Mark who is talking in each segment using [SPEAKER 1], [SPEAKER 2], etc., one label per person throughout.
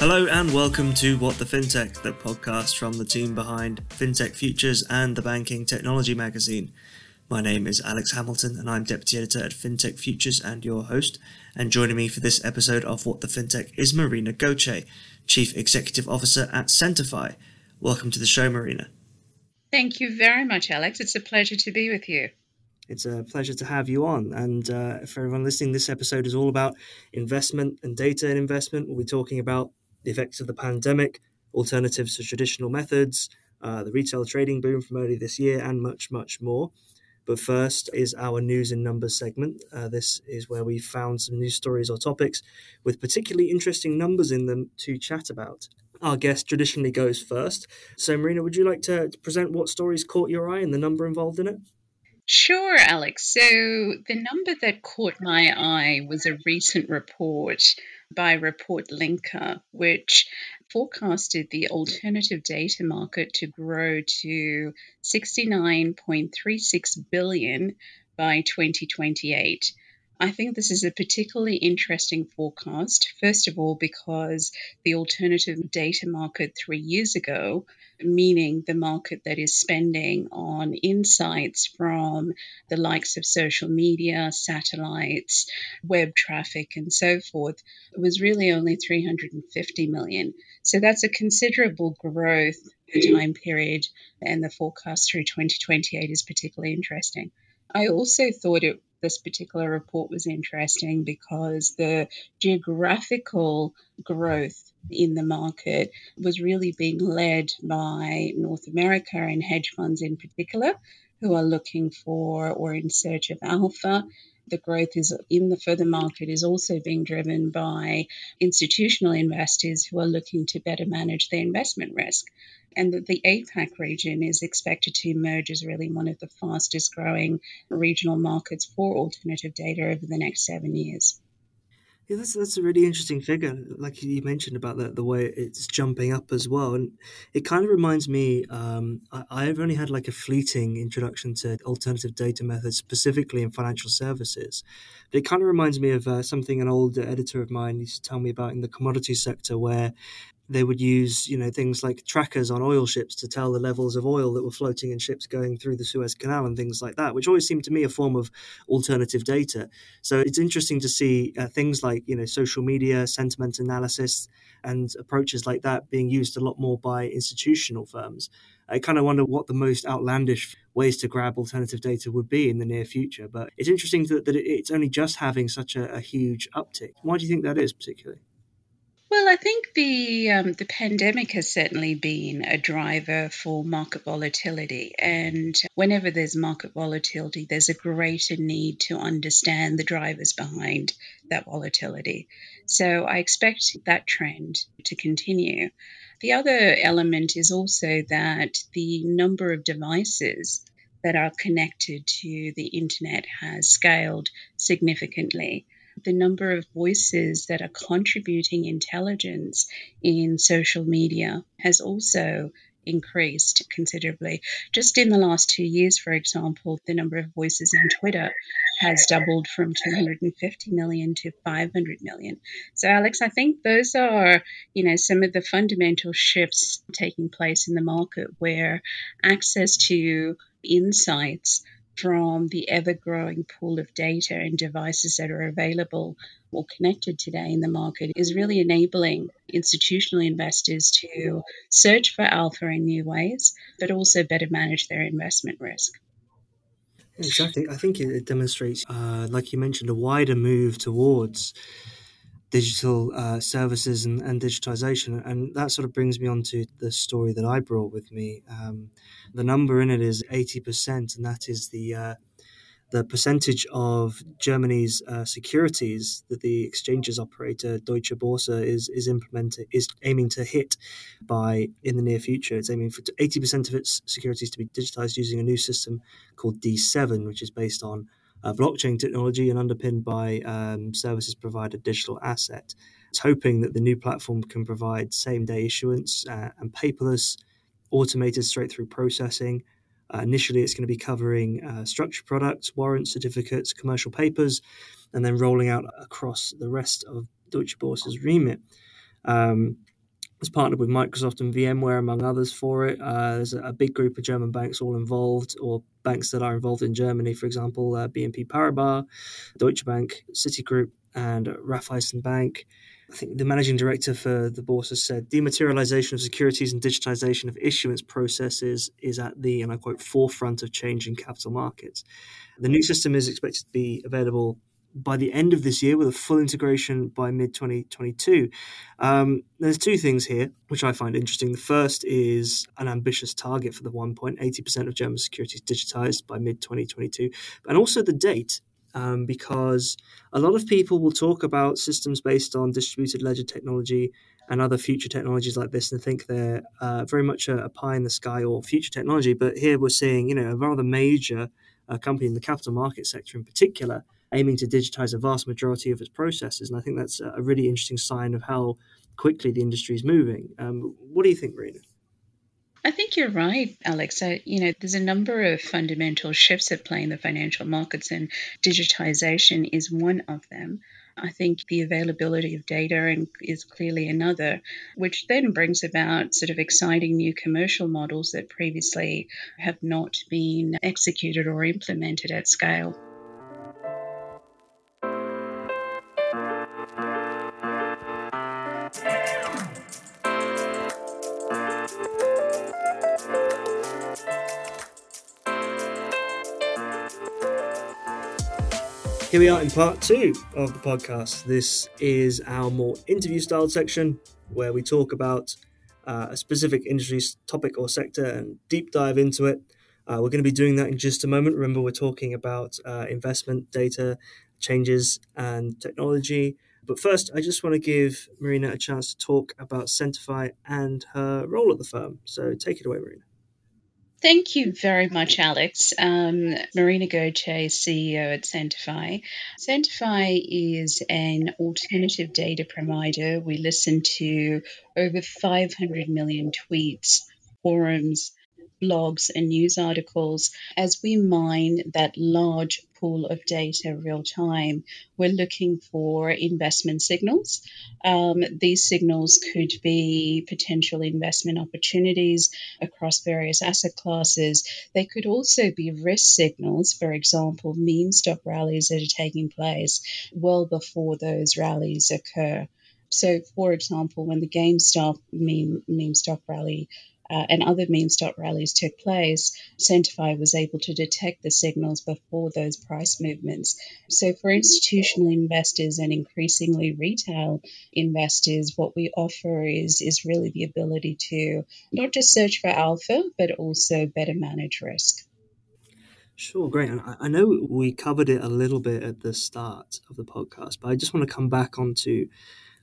[SPEAKER 1] Hello and welcome to What the FinTech, the podcast from the team behind FinTech Futures and the Banking Technology magazine. My name is Alex Hamilton and I'm Deputy Editor at FinTech Futures and your host. And joining me for this episode of What the FinTech is Marina Goche, Chief Executive Officer at Sentifi. Welcome to the show, Marina.
[SPEAKER 2] Thank you very much, Alex. It's a pleasure to be with you.
[SPEAKER 1] It's a pleasure to have you on. And uh, for everyone listening, this episode is all about investment and data and investment. We'll be talking about the effects of the pandemic, alternatives to traditional methods, uh, the retail trading boom from early this year, and much, much more. But first is our news and numbers segment. Uh, this is where we found some news stories or topics with particularly interesting numbers in them to chat about. Our guest traditionally goes first. So, Marina, would you like to present what stories caught your eye and the number involved in it?
[SPEAKER 2] Sure, Alex. So, the number that caught my eye was a recent report by ReportLinker, which forecasted the alternative data market to grow to 69.36 billion by 2028. I think this is a particularly interesting forecast, first of all, because the alternative data market three years ago, meaning the market that is spending on insights from the likes of social media, satellites, web traffic, and so forth, was really only 350 million. So that's a considerable growth the time period, and the forecast through 2028 is particularly interesting. I also thought it this particular report was interesting because the geographical growth in the market was really being led by North America and hedge funds in particular, who are looking for or in search of alpha. The growth is in the further market is also being driven by institutional investors who are looking to better manage their investment risk and that the APAC region is expected to emerge as really one of the fastest growing regional markets for alternative data over the next seven years.
[SPEAKER 1] Yeah, that's that's a really interesting figure. Like you mentioned about the the way it's jumping up as well, and it kind of reminds me. Um, I, have only had like a fleeting introduction to alternative data methods, specifically in financial services, but it kind of reminds me of uh, something an old editor of mine used to tell me about in the commodity sector, where they would use you know things like trackers on oil ships to tell the levels of oil that were floating in ships going through the Suez Canal and things like that, which always seemed to me a form of alternative data. So it's interesting to see uh, things like you know social media sentiment analysis and approaches like that being used a lot more by institutional firms. I kind of wonder what the most outlandish ways to grab alternative data would be in the near future. But it's interesting that, that it's only just having such a, a huge uptick. Why do you think that is, particularly?
[SPEAKER 2] Well, I think the um, the pandemic has certainly been a driver for market volatility, and whenever there's market volatility, there's a greater need to understand the drivers behind that volatility. So I expect that trend to continue. The other element is also that the number of devices that are connected to the internet has scaled significantly the number of voices that are contributing intelligence in social media has also increased considerably. Just in the last two years, for example, the number of voices in Twitter has doubled from 250 million to 500 million. So, Alex, I think those are, you know, some of the fundamental shifts taking place in the market where access to insights from the ever growing pool of data and devices that are available or connected today in the market is really enabling institutional investors to search for alpha in new ways, but also better manage their investment risk.
[SPEAKER 1] Exactly. I think it demonstrates, uh, like you mentioned, a wider move towards digital uh, services and, and, digitization. And that sort of brings me on to the story that I brought with me. Um, the number in it is 80%, and that is the uh, the percentage of Germany's uh, securities that the exchanges operator Deutsche Börse is is implementing is aiming to hit by in the near future. It's aiming for 80% of its securities to be digitized using a new system called D7, which is based on uh, blockchain technology and underpinned by um, services provider digital asset. It's hoping that the new platform can provide same day issuance uh, and paperless, automated straight through processing. Uh, initially, it's going to be covering uh, structured products, warrants, certificates, commercial papers, and then rolling out across the rest of Deutsche Börse's remit. Um, has partnered with Microsoft and VMware, among others, for it. Uh, there's a, big group of German banks all involved, or banks that are involved in Germany, for example, uh, BNP Paribas, Deutsche Bank, Citigroup, and Raiffeisen Bank. I think the managing director for the bourse has said dematerialization of securities and digitization of issuance processes is at the, and I quote, forefront of change in capital markets. The new system is expected to be available by the end of this year with a full integration by mid 2022. Um, there's two things here which I find interesting. The first is an ambitious target for the one point eighty percent of German securities digitized by mid 2022, and also the date. Um, because a lot of people will talk about systems based on distributed ledger technology and other future technologies like this and think they're uh, very much a, a, pie in the sky or future technology. But here we're seeing, you know, a rather major uh, company in the capital market sector in particular aiming to digitize a vast majority of its processes. And I think that's a really interesting sign of how quickly the industry is moving. Um, what do you think, Marina?
[SPEAKER 2] I think you're right, Alex. Uh, you know, there's a number of fundamental shifts at play in the financial markets, and digitization is one of them. I think the availability of data is clearly another, which then brings about sort of exciting new commercial models that previously have not been executed or implemented at scale.
[SPEAKER 1] Here we are in part two of the podcast. This is our more interview styled section where we talk about uh, a specific industry topic or sector and deep dive into it. Uh, we're going to be doing that in just a moment. Remember, we're talking about uh, investment data, changes, and technology. But first, I just want to give Marina a chance to talk about Sentifi and her role at the firm. So take it away, Marina.
[SPEAKER 2] Thank you very much, Alex. Um, Marina Gauthier, CEO at Sentifi. Sentifi is an alternative data provider. We listen to over 500 million tweets, forums, blogs, and news articles as we mine that large pool of data real time. We're looking for investment signals. Um, these signals could be potential investment opportunities across various asset classes. They could also be risk signals, for example, meme stock rallies that are taking place well before those rallies occur. So, for example, when the GameStop meme, meme stock rally uh, and other meme stock rallies took place, Sentifi was able to detect the signals before those price movements. So, for institutional investors and increasingly retail investors, what we offer is, is really the ability to not just search for alpha, but also better manage risk.
[SPEAKER 1] Sure, great. I know we covered it a little bit at the start of the podcast, but I just want to come back onto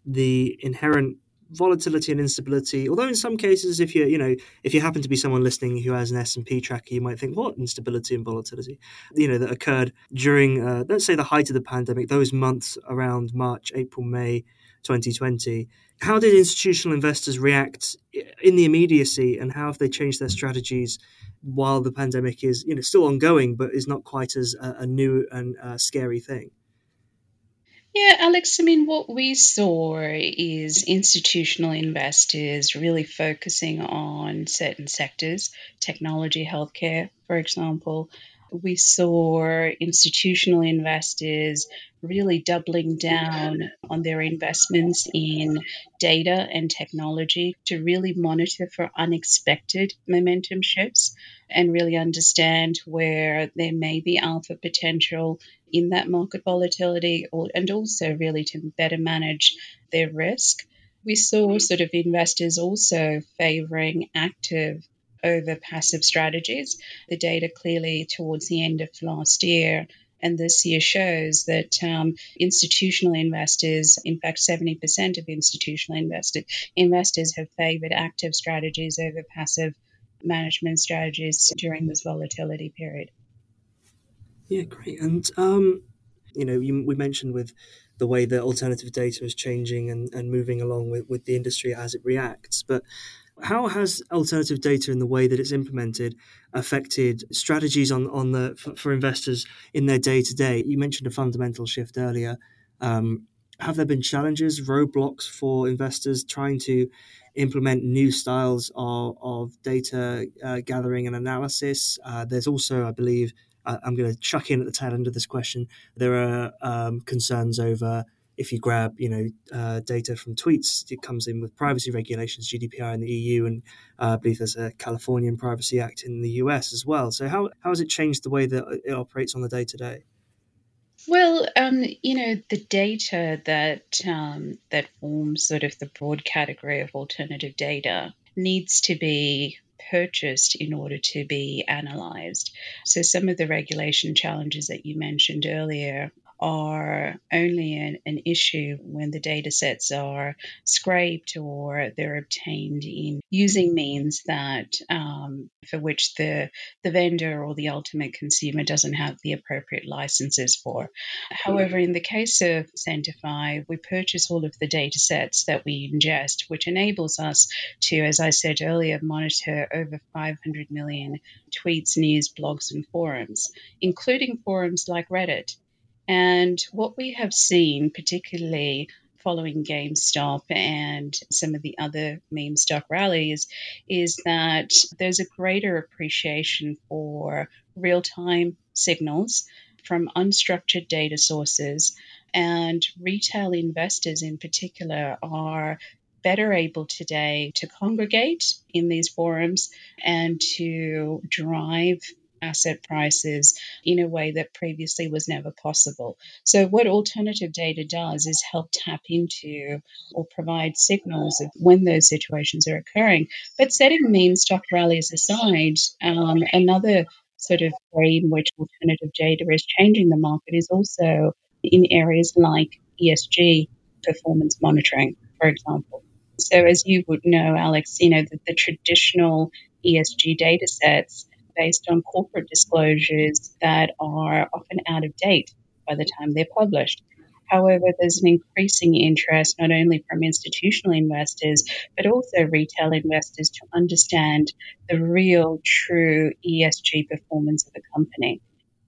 [SPEAKER 1] the inherent volatility and instability. Although in some cases if you you know if you happen to be someone listening who has an s&p tracker you might think what? Instability and volatility you know that occurred during uh, let's say the height of the pandemic those months around march april may 2020 how did institutional investors react in the immediacy and how have they changed their strategies while the pandemic is you know still ongoing but is not quite as a, a new and uh, scary thing
[SPEAKER 2] yeah, Alex, I mean, what we saw is institutional investors really focusing on certain sectors, technology, healthcare, for example. We saw institutional investors really doubling down on their investments in data and technology to really monitor for unexpected momentum shifts and really understand where there may be alpha potential in that market volatility and also really to better manage their risk. We saw sort of investors also favoring active over passive strategies. The data clearly towards the end of last year and this year shows that um, institutional investors, in fact, 70% of institutional investors have favored active strategies over passive management strategies during this volatility period.
[SPEAKER 1] Yeah, great. And, um, you know, you, we mentioned with the way that alternative data is changing and, and moving along with, with the industry as it reacts. But how has alternative data in the way that it's implemented affected strategies on, on the for, for investors in their day to day? You mentioned a fundamental shift earlier. Um, have there been challenges, roadblocks for investors trying to implement new styles of, of data uh, gathering and analysis. Uh, there's also, I believe, I'm going to chuck in at the tail end of this question. There are um, concerns over if you grab, you know, uh, data from tweets, it comes in with privacy regulations, GDPR in the EU, and uh, I believe there's a Californian Privacy Act in the US as well. So how how has it changed the way that it operates on the day to day?
[SPEAKER 2] Well, um, you know, the data that um, that forms sort of the broad category of alternative data needs to be purchased in order to be analyzed. So, some of the regulation challenges that you mentioned earlier are only an, an issue when the data sets are scraped or they're obtained in using means that um, for which the the vendor or the ultimate consumer doesn't have the appropriate licenses for. However, in the case of Sentifi, we purchase all of the data sets that we ingest, which enables us to, as I said earlier, monitor over 500 million tweets, news, blogs, and forums, including forums like Reddit. And what we have seen, particularly following GameStop and some of the other meme stock rallies, is that there's a greater appreciation for real time signals from unstructured data sources. And retail investors in particular are better able today to congregate in these forums and to drive asset prices in a way that previously was never possible. So, what alternative data does is help tap into or provide signals of when those situations are occurring. But setting meme stock rallies aside, um, another sort of way in which alternative data is changing the market is also in areas like ESG performance monitoring, for example. So, as you would know, Alex, you know, the, the traditional ESG data sets based on corporate disclosures that are often out of date by the time they're published. However, there's an increasing interest not only from institutional investors, but also retail investors to understand the real, true ESG performance of a company.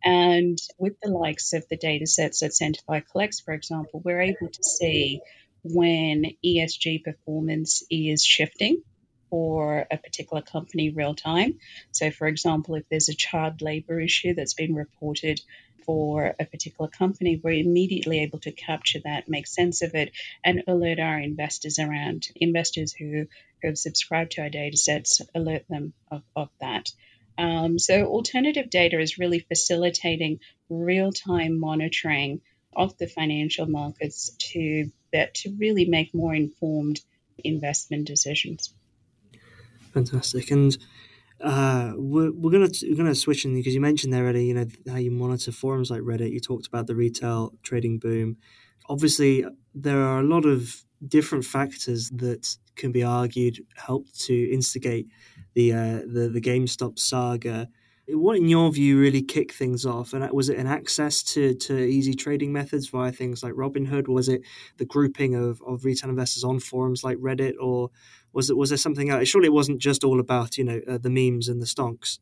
[SPEAKER 2] And with the likes of the data sets that Sentifi collects, for example, we're able to see when ESG performance is shifting for a particular company real time. So, for example, if there's a child labor issue that's been reported for a particular company, we're immediately able to capture that, make sense of it, and alert our investors around investors who, who have subscribed to our data sets, alert them of, of that. Um, so, alternative data is really facilitating real time monitoring of the financial markets to, to really make more informed investment decisions.
[SPEAKER 1] Fantastic. And uh, we're, we're gonna we're gonna switch in because you mentioned there already. You know how you monitor forums like Reddit. You talked about the retail trading boom. Obviously, there are a lot of different factors that can be argued helped to instigate the uh, the the GameStop saga what, in your view, really kicked things off? And was it an access to, to easy trading methods via things like Robinhood? Was it the grouping of, of retail investors on forums like Reddit, or was it was there something else? Surely it wasn't just all about you know uh, the memes and the stonks.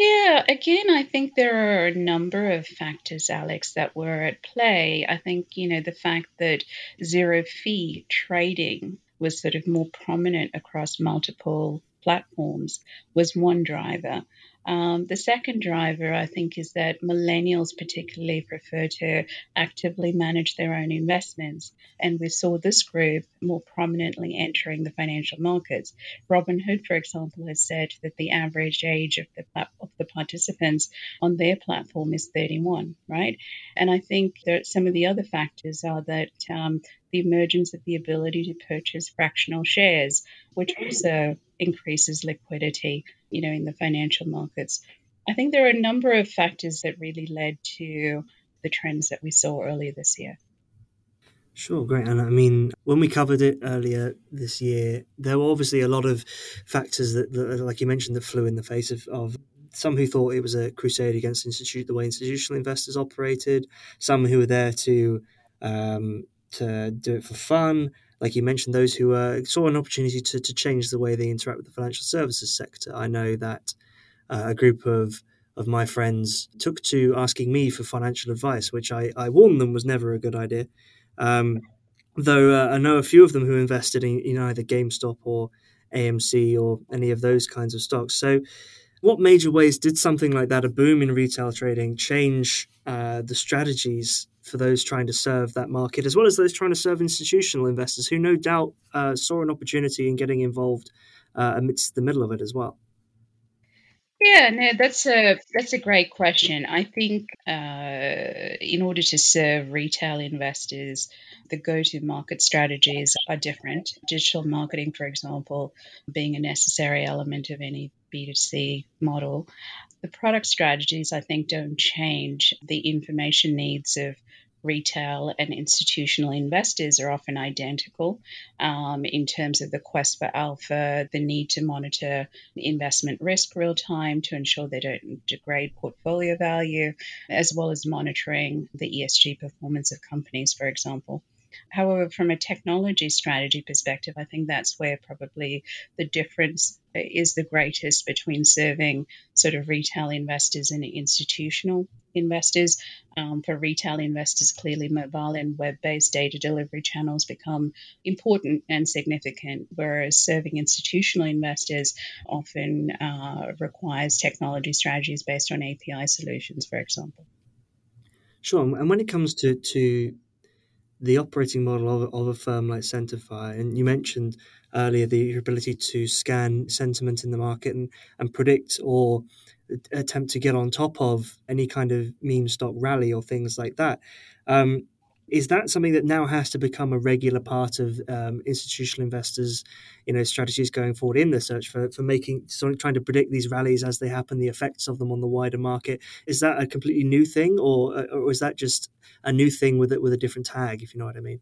[SPEAKER 2] Yeah, again, I think there are a number of factors, Alex, that were at play. I think, you know, the fact that zero fee trading was sort of more prominent across multiple platforms was one driver. Um, the second driver, I think, is that millennials particularly prefer to actively manage their own investments. And we saw this group more prominently entering the financial markets. Robinhood, for example, has said that the average age of the, of the participants on their platform is 31, right? And I think that some of the other factors are that um, the emergence of the ability to purchase fractional shares, which also increases liquidity, you know, in the financial markets. I think there are a number of factors that really led to the trends that we saw earlier this year.
[SPEAKER 1] Sure, great. And I mean, when we covered it earlier this year, there were obviously a lot of factors that, that like you mentioned, that flew in the face of, of some who thought it was a crusade against institute the way institutional investors operated, some who were there to um, to do it for fun, like you mentioned, those who uh, saw an opportunity to, to change the way they interact with the financial services sector. I know that uh, a group of of my friends took to asking me for financial advice, which I, I warned them was never a good idea. Um, though uh, I know a few of them who invested in, in either GameStop or AMC or any of those kinds of stocks. So, what major ways did something like that, a boom in retail trading, change uh, the strategies for those trying to serve that market, as well as those trying to serve institutional investors who no doubt uh, saw an opportunity in getting involved uh, amidst the middle of it as well?
[SPEAKER 2] Yeah, no, that's a that's a great question. I think uh, in order to serve retail investors, the go-to-market strategies are different. Digital marketing, for example, being a necessary element of any B2C model, the product strategies I think don't change. The information needs of retail and institutional investors are often identical um, in terms of the quest for alpha, the need to monitor investment risk real time to ensure they don't degrade portfolio value, as well as monitoring the ESG performance of companies, for example. However, from a technology strategy perspective, I think that's where probably the difference is the greatest between serving sort of retail investors and institutional investors. Um, for retail investors, clearly mobile and web based data delivery channels become important and significant, whereas serving institutional investors often uh, requires technology strategies based on API solutions, for example.
[SPEAKER 1] Sure. And when it comes to, to the operating model of, of a firm like Sentifi, and you mentioned earlier the ability to scan sentiment in the market and, and predict or attempt to get on top of any kind of meme stock rally or things like that. Um, is that something that now has to become a regular part of um, institutional investors, you know, strategies going forward in the search for, for making sort of trying to predict these rallies as they happen, the effects of them on the wider market? Is that a completely new thing, or or is that just a new thing with it with a different tag, if you know what I mean?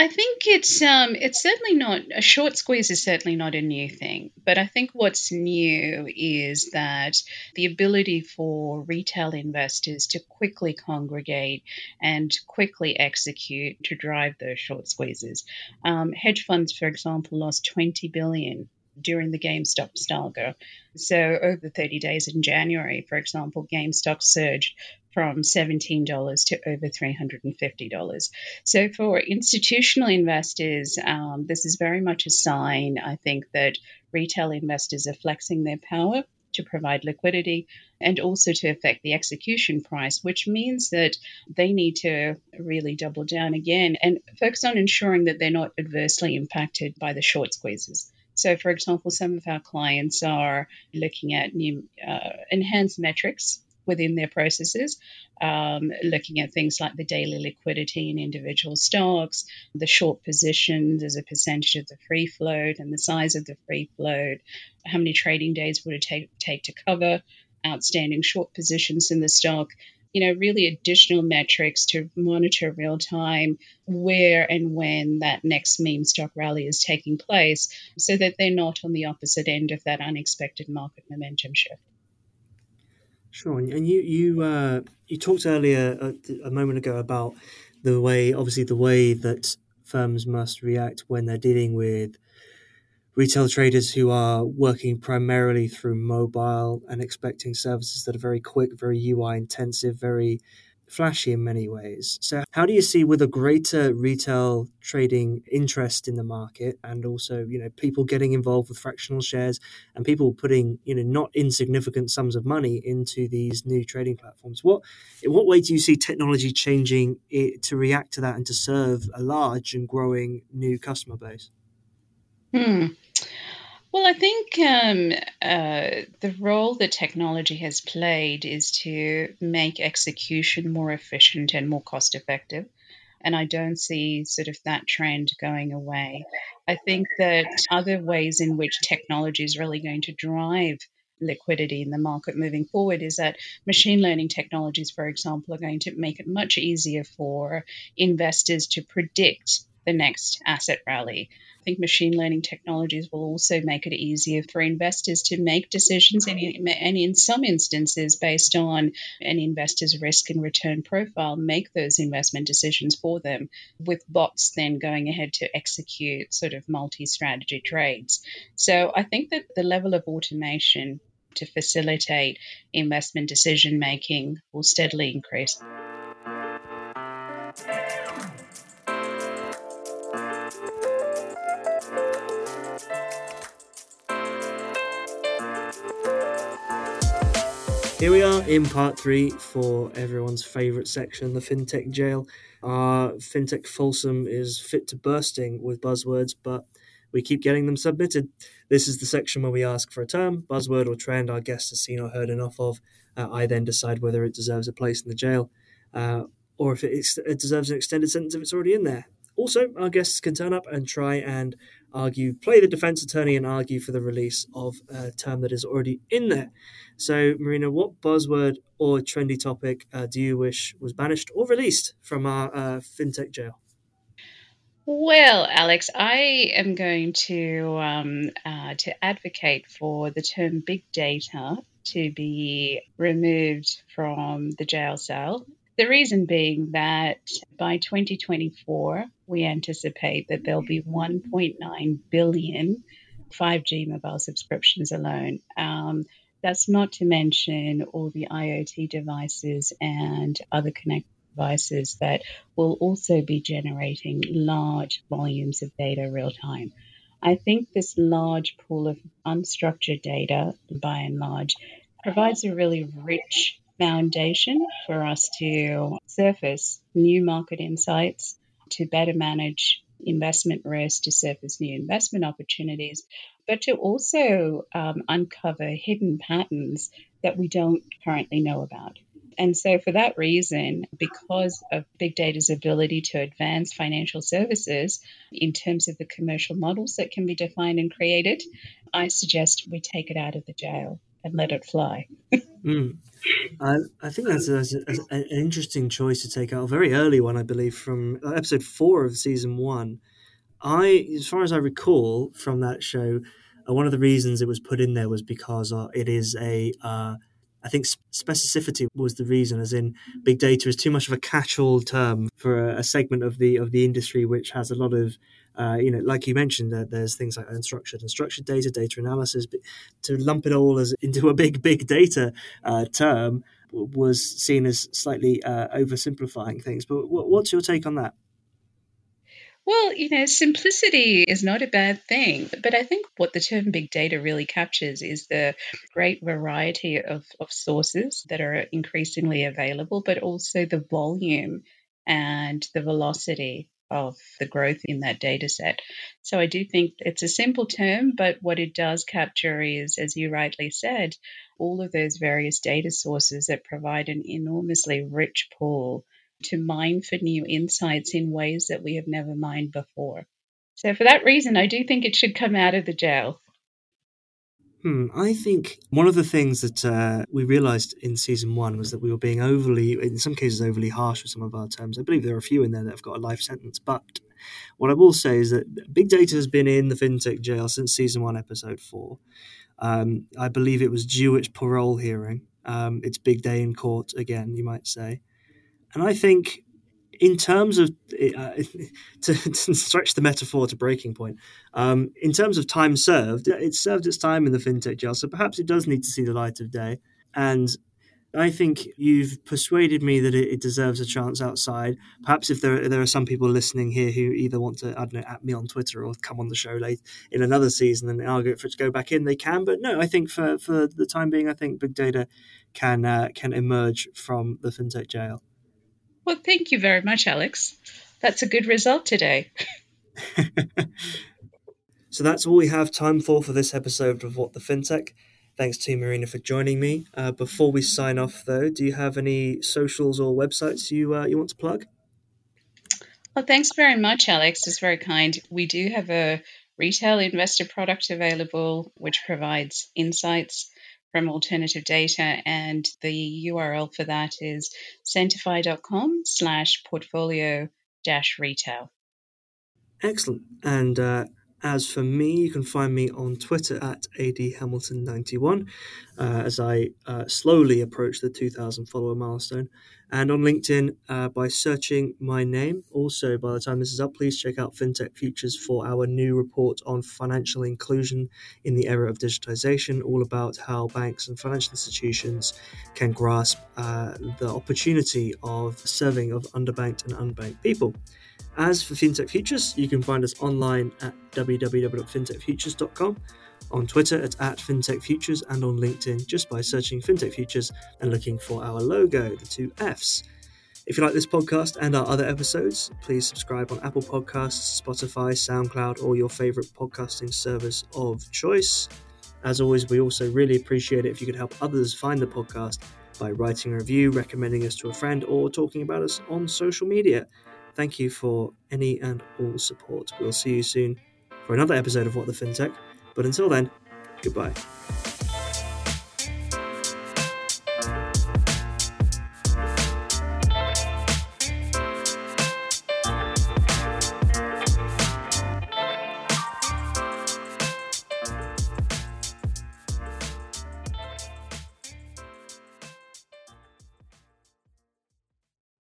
[SPEAKER 2] I think it's um, it's certainly not a short squeeze is certainly not a new thing, but I think what's new is that the ability for retail investors to quickly congregate and quickly execute to drive those short squeezes. Um, hedge funds, for example, lost 20 billion during the GameStop saga. So over 30 days in January, for example, GameStop surged from $17 to over $350. So for institutional investors, um, this is very much a sign, I think, that retail investors are flexing their power to provide liquidity and also to affect the execution price, which means that they need to really double down again and focus on ensuring that they're not adversely impacted by the short squeezes. So, for example, some of our clients are looking at new uh, enhanced metrics within their processes, um, looking at things like the daily liquidity in individual stocks, the short positions as a percentage of the free float and the size of the free float, how many trading days would it take, take to cover outstanding short positions in the stock. You know, really additional metrics to monitor real time where and when that next meme stock rally is taking place so that they're not on the opposite end of that unexpected market momentum shift.
[SPEAKER 1] Sure, and you you uh, you talked earlier a, uh, a moment ago about the way, obviously, the way that firms must react when they're dealing with retail traders who are working primarily through mobile and expecting services that are very quick, very UI intensive, very flashy in many ways. So, how do you see with a greater retail trading interest in the market, and also you know people getting involved with fractional shares and people putting you know not insignificant sums of money into these new trading platforms? What in what way do you see technology changing it to react to that and to serve a large and growing new customer base?
[SPEAKER 2] Hmm. Well, I think um, uh, the role that technology has played is to make execution more efficient and more cost effective. And I don't see sort of that trend going away. I think that other ways in which technology is really going to drive liquidity in the market moving forward is that machine learning technologies, for example, are going to make it much easier for investors to predict the next asset rally I think machine learning technologies will also make it easier for investors to make decisions, and in, in some instances, based on an investor's risk and return profile, make those investment decisions for them, with bots then going ahead to execute sort of multi strategy trades. So I think that the level of automation to facilitate investment decision making will steadily increase.
[SPEAKER 1] Here we are in part three for everyone's favourite section, the FinTech Jail. Our FinTech Folsom is fit to bursting with buzzwords, but we keep getting them submitted. This is the section where we ask for a term, buzzword, or trend our guest has seen or heard enough of. Uh, I then decide whether it deserves a place in the jail, uh, or if it, it deserves an extended sentence if it's already in there. Also, our guests can turn up and try and argue, play the defense attorney and argue for the release of a term that is already in there. So, Marina, what buzzword or trendy topic uh, do you wish was banished or released from our uh, fintech jail?
[SPEAKER 2] Well, Alex, I am going to um, uh, to advocate for the term big data to be removed from the jail cell. The reason being that by 2024, we anticipate that there'll be 1.9 billion 5G mobile subscriptions alone. Um, that's not to mention all the IoT devices and other connected devices that will also be generating large volumes of data real time. I think this large pool of unstructured data, by and large, provides a really rich foundation for us to surface new market insights, to better manage investment risk, to surface new investment opportunities, but to also um, uncover hidden patterns that we don't currently know about. And so, for that reason, because of big data's ability to advance financial services in terms of the commercial models that can be defined and created, I suggest we take it out of the jail and let it fly.
[SPEAKER 1] mm. I, I think that's, a, that's a, an interesting choice to take out. A very early one, I believe, from episode four of season one. I, as far as I recall from that show, uh, one of the reasons it was put in there was because uh, it is a uh, I think specificity was the reason, as in big data is too much of a catch-all term for a, a segment of the of the industry which has a lot of, uh, you know, like you mentioned, there's things like unstructured and structured data, data analysis. But to lump it all as into a big big data uh, term was seen as slightly uh, oversimplifying things. But what's your take on that?
[SPEAKER 2] Well, you know, simplicity is not a bad thing. But I think what the term big data really captures is the great variety of, of sources that are increasingly available, but also the volume and the velocity of the growth in that data set. So I do think it's a simple term, but what it does capture is, as you rightly said, all of those various data sources that provide an enormously rich pool to mine for new insights in ways that we have never mined before. So, for that reason, I do think it should come out of the jail.
[SPEAKER 1] Hmm, I think one of the things that uh, we realised in season one was that we were being overly, in some cases, overly harsh with some of our terms. I believe there are a few in there that have got a life sentence. But what I will say is that big data has been in the fintech jail since season one, episode four. Um, I believe it was due its parole hearing. Um, it's big day in court again, you might say. And I think, in terms of uh, to, to, stretch the metaphor to breaking point, um, in terms of time served, it served its time in the fintech jail, so perhaps it does need to see the light of day. And I think you've persuaded me that it, it, deserves a chance outside. Perhaps if there there are some people listening here who either want to I don't know at me on Twitter or come on the show late in another season and argue for it to go back in, they can. But no, I think for, for the time being, I think big data can uh, can emerge from the fintech jail.
[SPEAKER 2] Well, thank you very much, Alex. That's a good result today.
[SPEAKER 1] so that's all we have time for for this episode of What the FinTech. Thanks to Marina for joining me. Uh, before we sign off, though, do you have any socials or websites you uh, you want to plug?
[SPEAKER 2] Well, thanks very much, Alex. It's very kind. We do have a retail investor product available, which provides insights from alternative data. And the URL for that is sentifi.com slash portfolio dash retail.
[SPEAKER 1] Excellent. And uh, as for me, you can find me on Twitter at adhamilton91 uh, as I uh, slowly approach the 2,000 follower milestone, and on LinkedIn uh, by searching my name. Also, by the time this is up, please check out FinTech Futures for our new report on financial inclusion in the era of digitization, all about how banks and financial institutions can grasp uh, the opportunity of serving of underbanked and unbanked people. As for FinTech Futures, you can find us online at www.fintechfutures.com on Twitter at, at FinTech Futures and on LinkedIn just by searching FinTech Futures and looking for our logo, the two Fs. If you like this podcast and our other episodes, please subscribe on Apple Podcasts, Spotify, SoundCloud, or your favorite podcasting service of choice. As always, we also really appreciate it if you could help others find the podcast by writing a review, recommending us to a friend, or talking about us on social media. Thank you for any and all support. We'll see you soon for another episode of What the FinTech. But until then, goodbye.